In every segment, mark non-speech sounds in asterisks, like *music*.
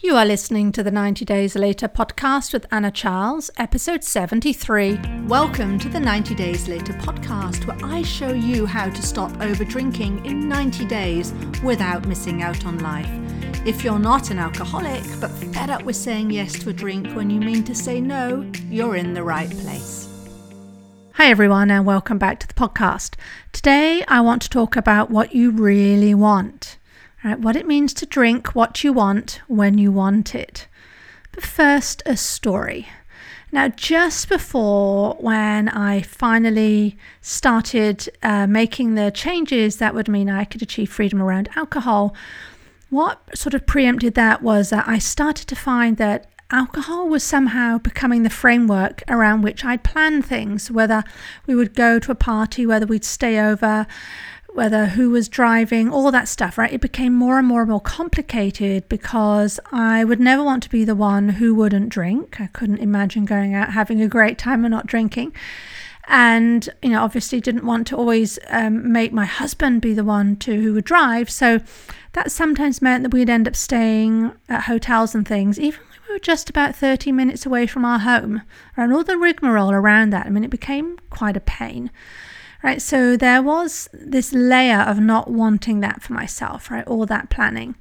You are listening to the 90 Days Later podcast with Anna Charles, episode 73. Welcome to the 90 Days Later podcast, where I show you how to stop over drinking in 90 days without missing out on life. If you're not an alcoholic, but fed up with saying yes to a drink when you mean to say no, you're in the right place. Hi, everyone, and welcome back to the podcast. Today, I want to talk about what you really want. Right, what it means to drink what you want when you want it. But first, a story. Now, just before when I finally started uh, making the changes that would mean I could achieve freedom around alcohol, what sort of preempted that was that I started to find that alcohol was somehow becoming the framework around which I'd plan things, whether we would go to a party, whether we'd stay over, whether who was driving, all that stuff, right? It became more and more and more complicated because I would never want to be the one who wouldn't drink. I couldn't imagine going out having a great time and not drinking. And, you know, obviously didn't want to always um, make my husband be the one to who would drive. So that sometimes meant that we'd end up staying at hotels and things, even when we were just about 30 minutes away from our home. And all the rigmarole around that, I mean, it became quite a pain right? So there was this layer of not wanting that for myself, right? All that planning.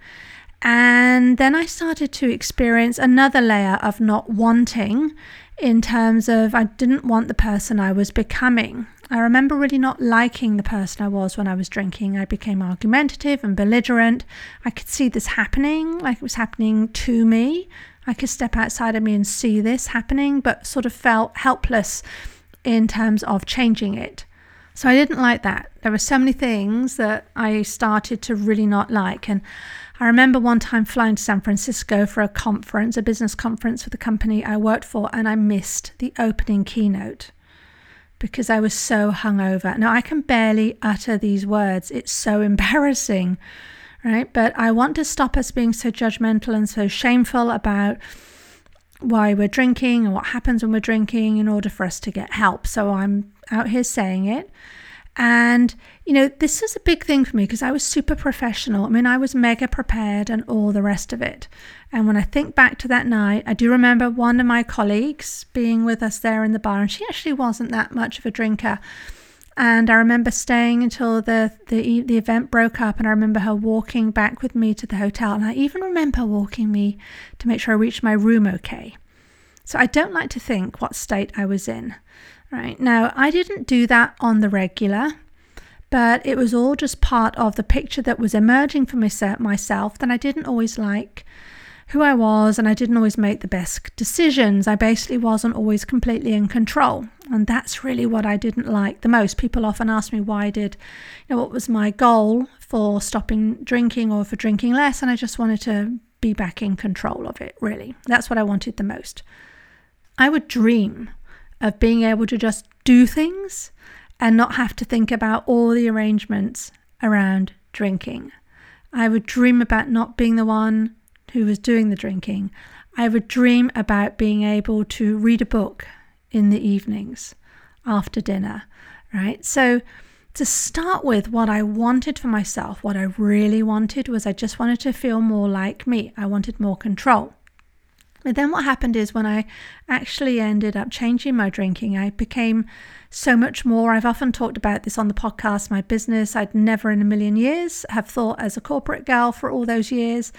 And then I started to experience another layer of not wanting in terms of I didn't want the person I was becoming. I remember really not liking the person I was when I was drinking. I became argumentative and belligerent. I could see this happening, like it was happening to me. I could step outside of me and see this happening, but sort of felt helpless in terms of changing it. So I didn't like that. There were so many things that I started to really not like. And I remember one time flying to San Francisco for a conference, a business conference for the company I worked for, and I missed the opening keynote because I was so hungover. Now I can barely utter these words, it's so *laughs* embarrassing, right? But I want to stop us being so judgmental and so shameful about why we're drinking and what happens when we're drinking in order for us to get help. So I'm out here saying it. And, you know, this is a big thing for me because I was super professional. I mean, I was mega prepared and all the rest of it. And when I think back to that night, I do remember one of my colleagues being with us there in the bar, and she actually wasn't that much of a drinker. And I remember staying until the, the the event broke up, and I remember her walking back with me to the hotel. And I even remember walking me to make sure I reached my room okay. So I don't like to think what state I was in. Right now, I didn't do that on the regular, but it was all just part of the picture that was emerging for myself that I didn't always like who I was and I didn't always make the best decisions. I basically wasn't always completely in control. And that's really what I didn't like the most. People often ask me why I did, you know, what was my goal for stopping drinking or for drinking less. And I just wanted to be back in control of it, really. That's what I wanted the most. I would dream of being able to just do things and not have to think about all the arrangements around drinking. I would dream about not being the one who was doing the drinking, I would dream about being able to read a book in the evenings after dinner, right? So, to start with, what I wanted for myself, what I really wanted was I just wanted to feel more like me. I wanted more control. But then what happened is when I actually ended up changing my drinking, I became so much more. I've often talked about this on the podcast, my business. I'd never in a million years have thought as a corporate girl for all those years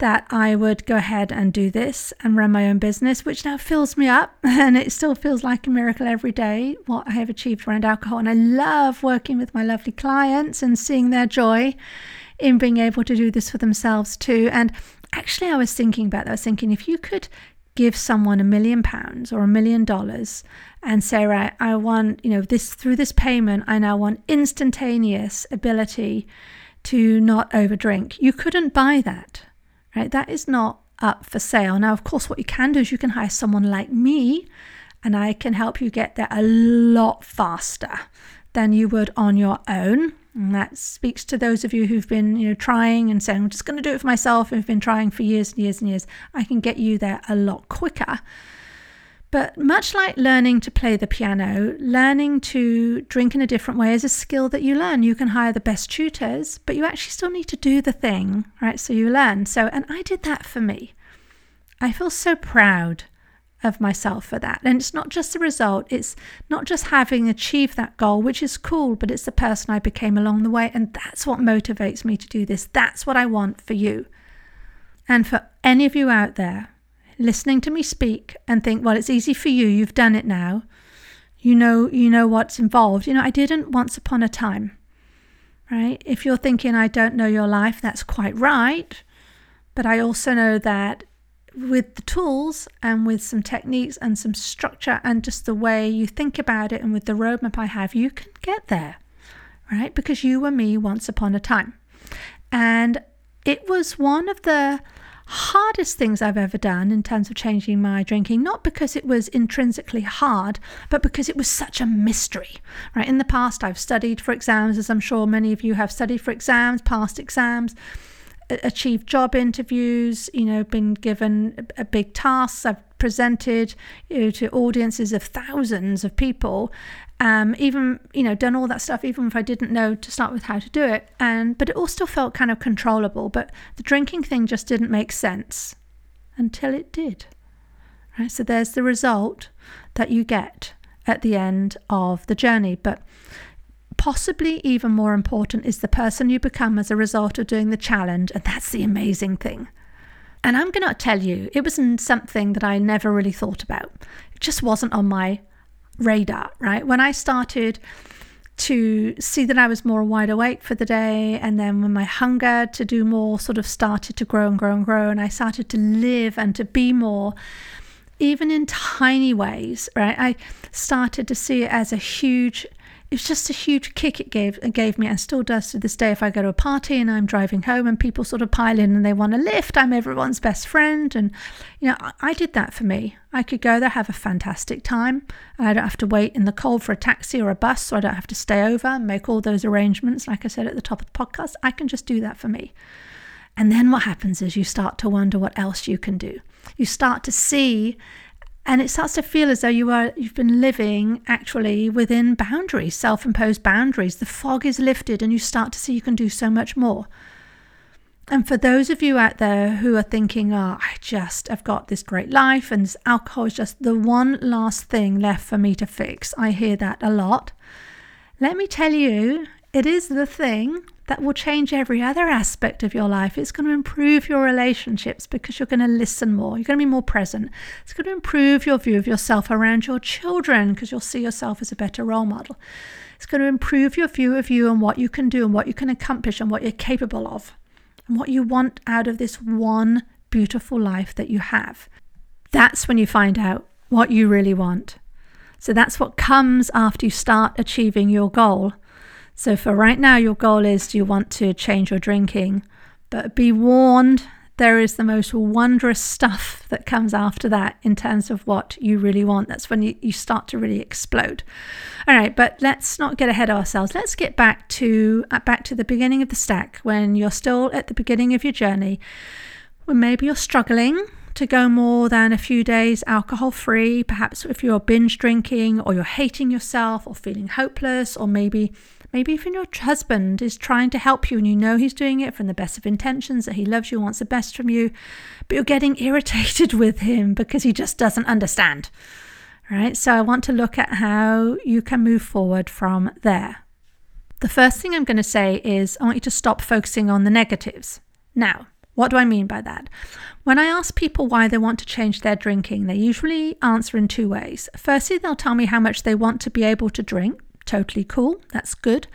that I would go ahead and do this and run my own business, which now fills me up. *laughs* And it still feels like a miracle every day what I have achieved around alcohol. And I love working with my lovely clients and seeing their joy in being able to do this for themselves too. And actually, I was thinking about that. I was thinking if you could give someone a million pounds or a million dollars and say, right, I want, you know, this through this payment, I now want instantaneous ability to not overdrink. You couldn't buy that right? That is not up for sale. Now, of course, what you can do is you can hire someone like me and I can help you get there a lot faster than you would on your own. And that speaks to those of you who've been, you know, trying and saying, I'm just going to do it for myself and have been trying for years and years and years. I can get you there a lot quicker. But much like learning to play the piano, learning to drink in a different way is a skill that you learn. You can hire the best tutors, but you actually still need to do the thing, right? So you learn. So, and I did that for me. I feel so proud of myself for that. And it's not just the result, it's not just having achieved that goal, which is cool, but it's the person I became along the way. And that's what motivates me to do this. That's what I want for you. And for any of you out there listening to me speak and think, well, it's easy for you, you've done it now. You know, you know what's involved. You know, I didn't once upon a time. Right? If you're thinking I don't know your life, that's quite right. But I also know that with the tools and with some techniques and some structure and just the way you think about it and with the roadmap I have, you can get there, right? Because you were me once upon a time. And it was one of the hardest things I've ever done in terms of changing my drinking, not because it was intrinsically hard, but because it was such a mystery. Right? In the past, I've studied for exams, as I'm sure many of you have studied for exams, passed exams, achieved job interviews, you know, been given a big tasks. I've presented you know, to audiences of thousands of people. Um, even you know done all that stuff even if I didn't know to start with how to do it and but it all still felt kind of controllable but the drinking thing just didn't make sense until it did right so there's the result that you get at the end of the journey but possibly even more important is the person you become as a result of doing the challenge. And that's the amazing thing. And I'm going to tell you, it wasn't something that I never really thought about. It just wasn't on my radar, right? When I started to see that I was more wide awake for the day, and then when my hunger to do more sort of started to grow and grow and grow, and I started to live and to be more, even in tiny ways, right? I started to see it as a huge it was just a huge kick it gave it gave me and still does to this day if I go to a party and I'm driving home and people sort of pile in and they want a lift I'm everyone's best friend. And you know I, I did that for me. I could go there have a fantastic time. And I don't have to wait in the cold for a taxi or a bus so I don't have to stay over and make all those arrangements like I said at the top of the podcast. I can just do that for me. And then what happens is you start to wonder what else you can do. You start to see and it starts to feel as though you are you've been living actually within boundaries self-imposed boundaries. The fog is lifted and you start to see you can do so much more. And for those of you out there who are thinking oh i just have got this great life and alcohol is just the one last thing left for me to fix i hear that a lot. Let me tell you it is the thing that will change every other aspect of your life. It's going to improve your relationships because you're going to listen more. You're going to be more present. It's going to improve your view of yourself around your children because you'll see yourself as a better role model. It's going to improve your view of you and what you can do and what you can accomplish and what you're capable of and what you want out of this one beautiful life that you have. That's when you find out what you really want. So that's what comes after you start achieving your goal. So, for right now, your goal is you want to change your drinking? But be warned, there is the most wondrous stuff that comes after that in terms of what you really want. That's when you, you start to really explode. All right, but let's not get ahead of ourselves. Let's get back to uh, back to the beginning of the stack when you're still at the beginning of your journey, when maybe you're struggling to go more than a few days alcohol free, perhaps if you're binge drinking or you're hating yourself or feeling hopeless, or maybe Maybe even your husband is trying to help you and you know he's doing it from the best of intentions, that he loves you, wants the best from you, but you're getting *laughs* irritated with him because he just doesn't understand. Right? So I want to look at how you can move forward from there. The first thing I'm going to say is I want you to stop focusing on the negatives. Now, what do I mean by that? When I ask people why they want to change their drinking, they usually answer in two ways. Firstly, they'll tell me how much they want to be able to drink, totally cool. That's good.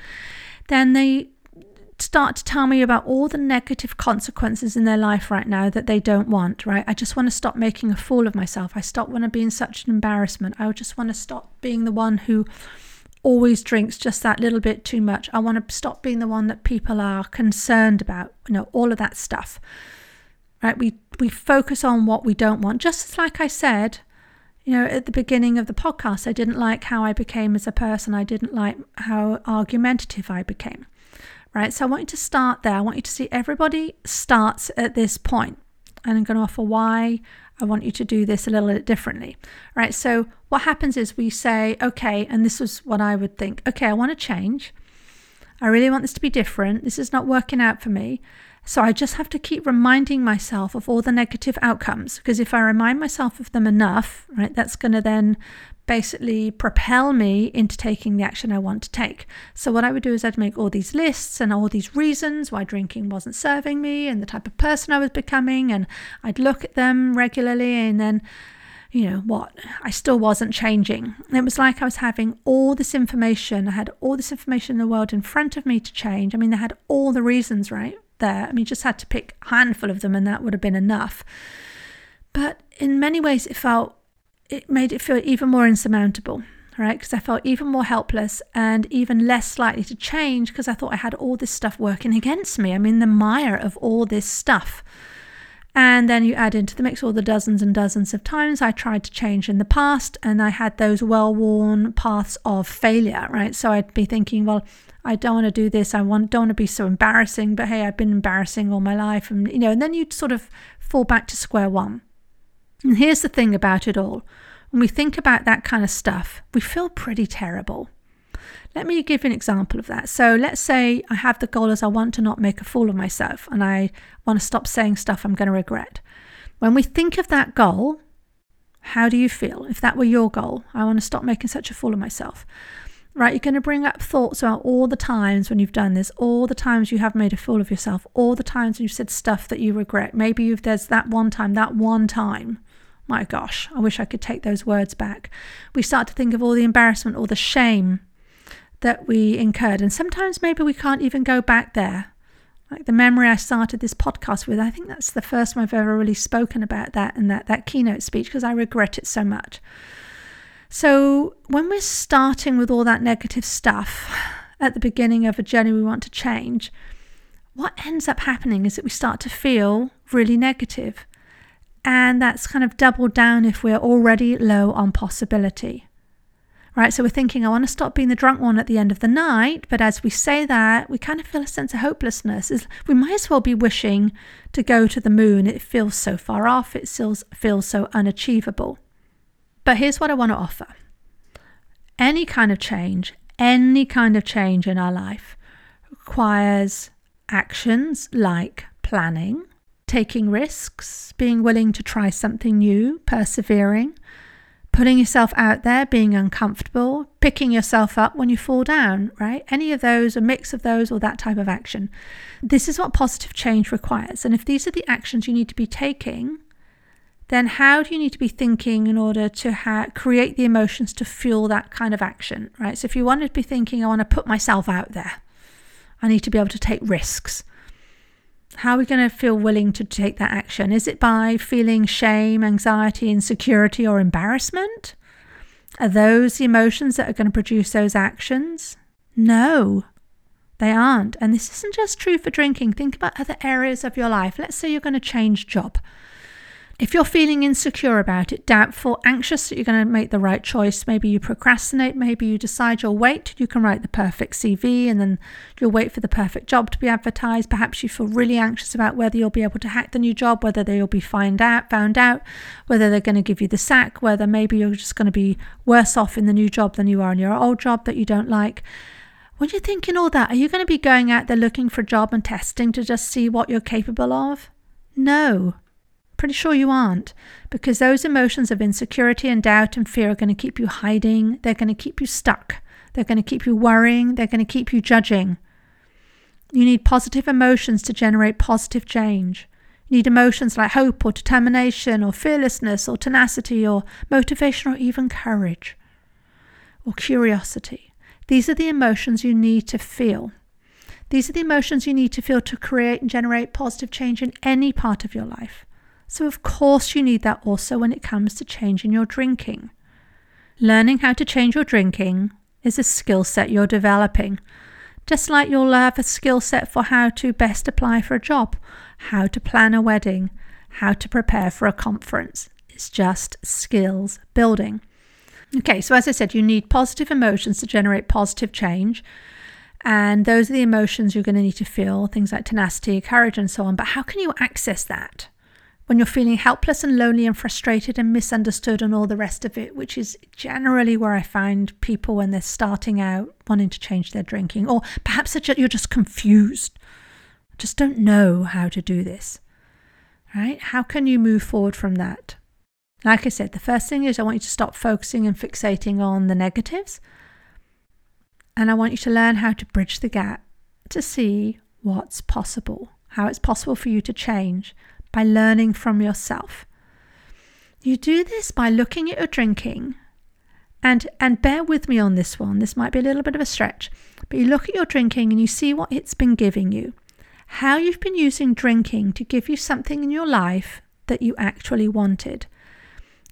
Then they start to tell me about all the negative consequences in their life right now that they don't want, right? I just want to stop making a fool of myself. I stop want to be in such an embarrassment. I just want to stop being the one who always drinks just that little bit too much. I want to stop being the one that people are concerned about, you know, all of that stuff. Right? We we focus on what we don't want. Just like I said, you know, at the beginning of the podcast, I didn't like how I became as a person. I didn't like how argumentative I became. Right. So I want you to start there. I want you to see everybody starts at this point. and I'm going to offer why I want you to do this a little bit differently. Right. So what happens is we say, okay, and this is what I would think, okay, I want to change. I really want this to be different. This is not working out for me. So I just have to keep reminding myself of all the negative outcomes because if I remind myself of them enough, right, that's going to then basically propel me into taking the action I want to take. So what I would do is I'd make all these lists and all these reasons why drinking wasn't serving me and the type of person I was becoming and I'd look at them regularly and then you know what I still wasn't changing. It was like I was having all this information. I had all this information in the world in front of me to change. I mean, I had all the reasons, right? There. I mean, just had to pick a handful of them and that would have been enough. But in many ways, it felt, it made it feel even more insurmountable, right? Because I felt even more helpless and even less likely to change because I thought I had all this stuff working against me. I'm in the mire of all this stuff. And then you add into the mix all the dozens and dozens of times I tried to change in the past, and I had those well worn paths of failure, right? So I'd be thinking, well, I don't want to do this. I want don't want to be so embarrassing, but hey, I've been embarrassing all my life, and you know, and then you sort of fall back to square one. And here's the thing about it all: when we think about that kind of stuff, we feel pretty terrible. Let me give an example of that. So let's say I have the goal as I want to not make a fool of myself, and I want to stop saying stuff I'm going to regret. When we think of that goal, how do you feel? If that were your goal, I want to stop making such a fool of myself right? You're going to bring up thoughts about all the times when you've done this, all the times you have made a fool of yourself, all the times you've said stuff that you regret. Maybe you've there's that one time, that one time. My gosh, I wish I could take those words back. We start to think of all the embarrassment all the shame that we incurred. And sometimes maybe we can't even go back there. Like the memory I started this podcast with, I think that's the first time I've ever really spoken about that and that, that keynote speech because I regret it so much. So, when we're starting with all that negative stuff at the beginning of a journey we want to change, what ends up happening is that we start to feel really negative. And that's kind of doubled down if we're already low on possibility. Right, so we're thinking, I want to stop being the drunk one at the end of the night. But as we say that, we kind of feel a sense of hopelessness. We might as well be wishing to go to the moon. It feels so far off, it feels, feels so unachievable. But here's what I want to offer any kind of change, any kind of change in our life requires actions like planning, taking risks, being willing to try something new, persevering, putting yourself out there, being uncomfortable, picking yourself up when you fall down, right? Any of those, a mix of those, or that type of action. This is what positive change requires. And if these are the actions you need to be taking, then how do you need to be thinking in order to ha- create the emotions to fuel that kind of action, right? So if you want to be thinking, I want to put myself out there, I need to be able to take risks. How are we going to feel willing to take that action? Is it by feeling shame, anxiety, insecurity, or embarrassment? Are those the emotions that are going to produce those actions? No, they aren't. And this isn't just true for drinking. Think about other areas of your life. Let's say you're going to change job. If you're feeling insecure about it, doubtful, anxious that you're going to make the right choice, maybe you procrastinate, maybe you decide you'll wait you can write the perfect CV and then you'll wait for the perfect job to be advertised. Perhaps you feel really anxious about whether you'll be able to hack the new job, whether they'll be find out, found out, whether they're going to give you the sack, whether maybe you're just going to be worse off in the new job than you are in your old job that you don't like. When you're thinking all that, are you going to be going out there looking for a job and testing to just see what you're capable of? No. Pretty sure you aren't, because those emotions of insecurity and doubt and fear are going to keep you hiding. They're going to keep you stuck. They're going to keep you worrying. They're going to keep you judging. You need positive emotions to generate positive change. You need emotions like hope or determination or fearlessness or tenacity or motivation or even courage or curiosity. These are the emotions you need to feel. These are the emotions you need to feel to create and generate positive change in any part of your life. So, of course, you need that also when it comes to changing your drinking. Learning how to change your drinking is a skill set you're developing. Just like you'll have a skill set for how to best apply for a job, how to plan a wedding, how to prepare for a conference. It's just skills building. Okay, so as I said, you need positive emotions to generate positive change. And those are the emotions you're going to need to feel, things like tenacity, courage, and so on. But how can you access that? When you're feeling helpless and lonely and frustrated and misunderstood and all the rest of it, which is generally where I find people when they're starting out wanting to change their drinking, or perhaps you're just confused, just don't know how to do this. Right? How can you move forward from that? Like I said, the first thing is I want you to stop focusing and fixating on the negatives. And I want you to learn how to bridge the gap to see what's possible, how it's possible for you to change by learning from yourself. You do this by looking at your drinking and and bear with me on this one. This might be a little bit of a stretch, but you look at your drinking and you see what it's been giving you. How you've been using drinking to give you something in your life that you actually wanted.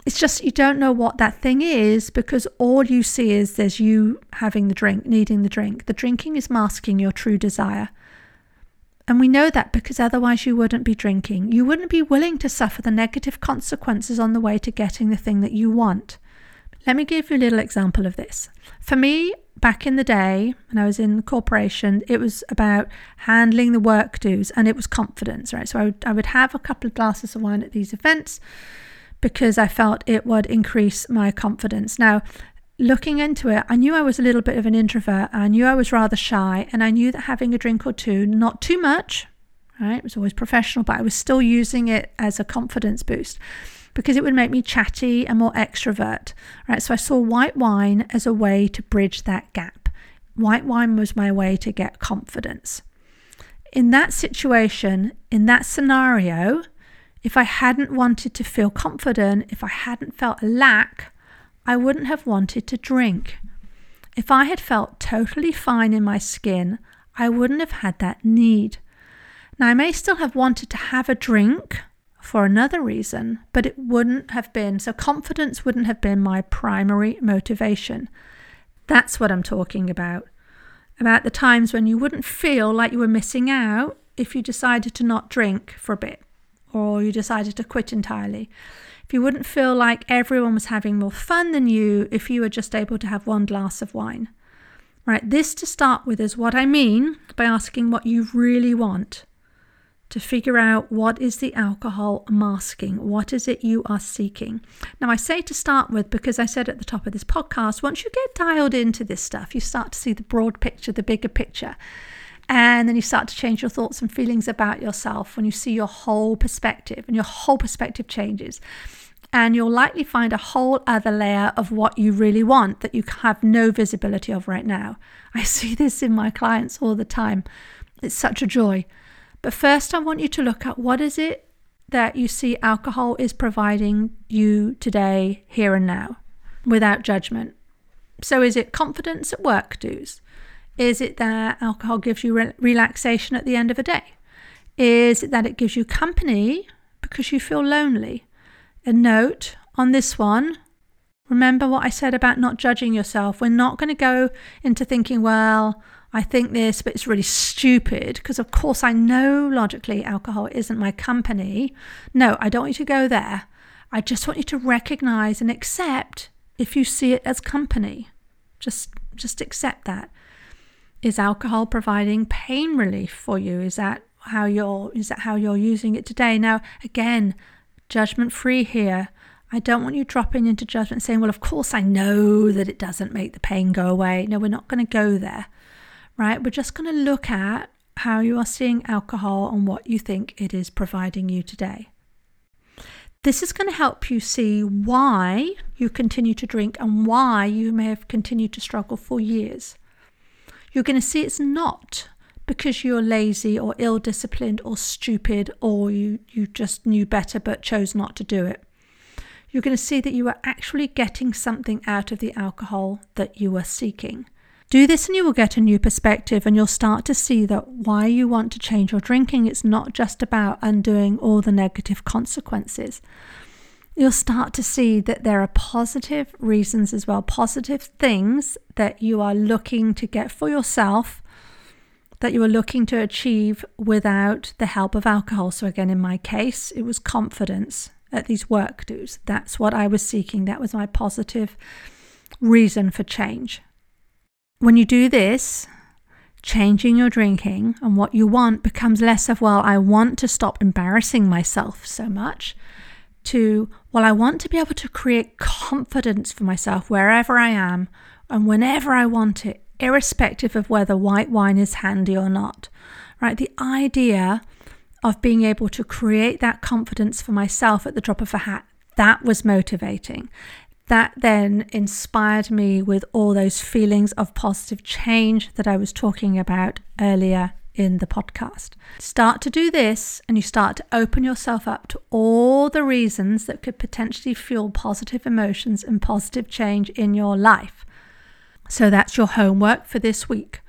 It's just you don't know what that thing is because all you see is there's you having the drink, needing the drink. The drinking is masking your true desire. And we know that because otherwise you wouldn't be drinking. You wouldn't be willing to suffer the negative consequences on the way to getting the thing that you want. Let me give you a little example of this. For me, back in the day when I was in the corporation, it was about handling the work dues and it was confidence, right? So I would, I would have a couple of glasses of wine at these events because I felt it would increase my confidence. Now, looking into it, I knew I was a little bit of an introvert. I knew I was rather shy, and I knew that having a drink or two, not too much, right? It was always professional, but I was still using it as a confidence boost because it would make me chatty and more extrovert, right? So I saw white wine as a way to bridge that gap. White wine was my way to get confidence. In that situation, in that scenario, if I hadn't wanted to feel confident, if I hadn't felt a lack, I wouldn't have wanted to drink. If I had felt totally fine in my skin, I wouldn't have had that need. Now, I may still have wanted to have a drink for another reason, but it wouldn't have been so confidence wouldn't have been my primary motivation. That's what I'm talking about. About the times when you wouldn't feel like you were missing out if you decided to not drink for a bit or you decided to quit entirely you wouldn't feel like everyone was having more fun than you if you were just able to have one glass of wine. Right, this to start with is what I mean by asking what you really want to figure out what is the alcohol masking, what is it you are seeking. Now, I say to start with because I said at the top of this podcast, once you get dialed into this stuff, you start to see the broad picture, the bigger picture. And then you start to change your thoughts and feelings about yourself when you see your whole perspective, and your whole perspective changes. And you'll likely find a whole other layer of what you really want that you have no visibility of right now. I *laughs* see this in my clients all the time. It's such a joy. But first, I want you to look at what is it that you see alcohol is providing you today, here and now, without judgment. So, is it confidence at work dues? Is it that alcohol gives you re- relaxation at the end of a day? Is it that it gives you company because you feel lonely? A note on this one remember what I said about not judging yourself. We're not going to go into thinking, well, I think this, but it's really stupid because, of course, I know logically alcohol isn't my company. No, I don't want you to go there. I just want you to recognize and accept if you see it as company. Just, just accept that. Is alcohol providing pain relief for you? Is that how you're is that how you're using it today? Now, again, judgment free here. I don't want you dropping into judgment saying, well, of course I know that it doesn't make the pain go away. No, we're not going to go there, right? We're just going to look at how you are seeing alcohol and what you think it is providing you today. This is going to help you see why you continue to drink and why you may have continued to struggle for years you're going to see it's not because you're lazy or ill disciplined or stupid or you, you just knew better but chose not to do it. You're going to see that you are actually getting something out of the alcohol that you are seeking. Do this and you will get a new perspective and you'll start to see that why you want to change your drinking, it's not just about undoing all the negative consequences you'll start to see that there are positive reasons as well, positive things that you are looking to get for yourself, that you are looking to achieve without the help of alcohol. So, again, in my case, it was confidence at these work dues. That's what I was seeking. That was my positive reason for change. When you do this, changing your drinking and what you want becomes less of, well, I want to stop embarrassing myself so much, to, well, I want to be able to create confidence for myself wherever I am and whenever I want it, irrespective of whether white wine is handy or not. Right? The idea of being able to create that confidence for myself at the drop of a hat, that was motivating that then inspired me with all those feelings of positive change that I was talking about earlier in the podcast. Start to do this and you start to open yourself up to all the reasons that could potentially fuel positive emotions and positive change in your life. So that's your homework for this week.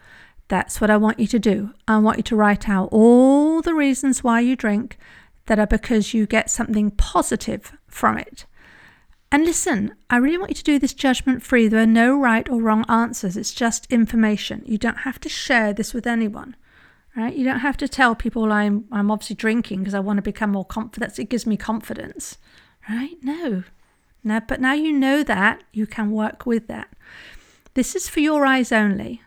That's what I want you to do. I want you to write out all the reasons why you drink that are because you get something positive from it. And listen, I really want you to do this judgment free. There are no right or wrong answers, it's just information. You don't have to share this with anyone. Right? You don't have to tell people I'm I'm obviously drinking because I want to become more confident. It gives me confidence. Right? No. No, but now you know that, you can work with that. This is for your eyes only.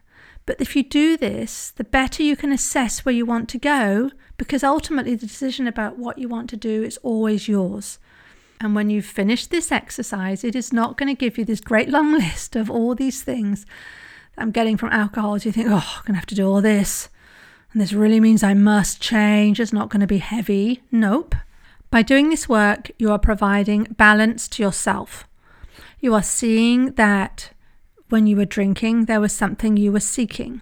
But if you do this, the better you can assess where you want to go, because ultimately the decision about what you want to do is always yours. And when you've finished this exercise, it is not going to give you this great long *laughs* list of all these things I'm getting from alcohol. So you think, oh, I'm going to have to do all this. And this really means I must change. It's not going to be heavy. Nope. By doing this work, you are providing balance to yourself. You are seeing that when you were drinking, there was something you were seeking.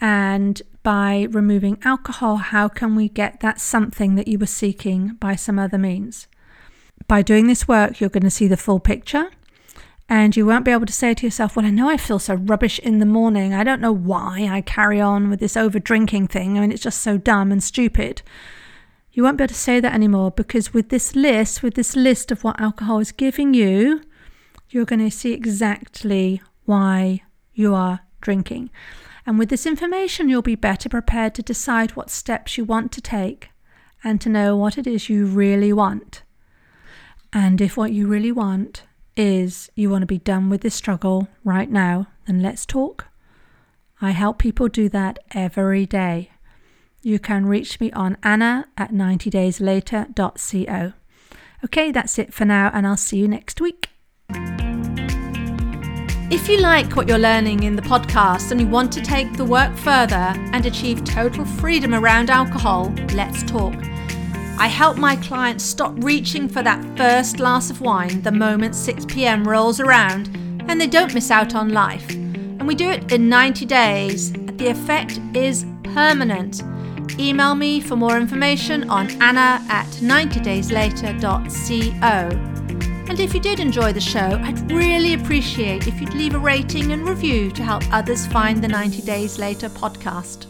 And by removing alcohol, how can we get that something that you were seeking by some other means? By doing this work, you're going to see the full picture and you won't be able to say to yourself, Well, I know I feel so rubbish in the morning. I don't know why I carry on with this over drinking thing. I mean, it's just so dumb and stupid. You won't be able to say that anymore because with this list, with this list of what alcohol is giving you, you're going to see exactly why you are drinking. And with this information, you'll be better prepared to decide what steps you want to take and to know what it is you really want. And if what you really want is you want to be done with this struggle right now, then let's talk. I help people do that every day. You can reach me on anna at 90dayslater.co. Okay, that's it for now, and I'll see you next week. If you like what you're learning in the podcast and you want to take the work further and achieve total freedom around alcohol, let's talk. I help my clients stop reaching for that first glass of wine the moment 6 pm rolls around and they don't miss out on life. And we do it in 90 days. The effect is permanent. Email me for more information on anna at 90dayslater.co. And if you did enjoy the show, I'd really appreciate if you'd leave a rating and review to help others find the 90 Days Later podcast.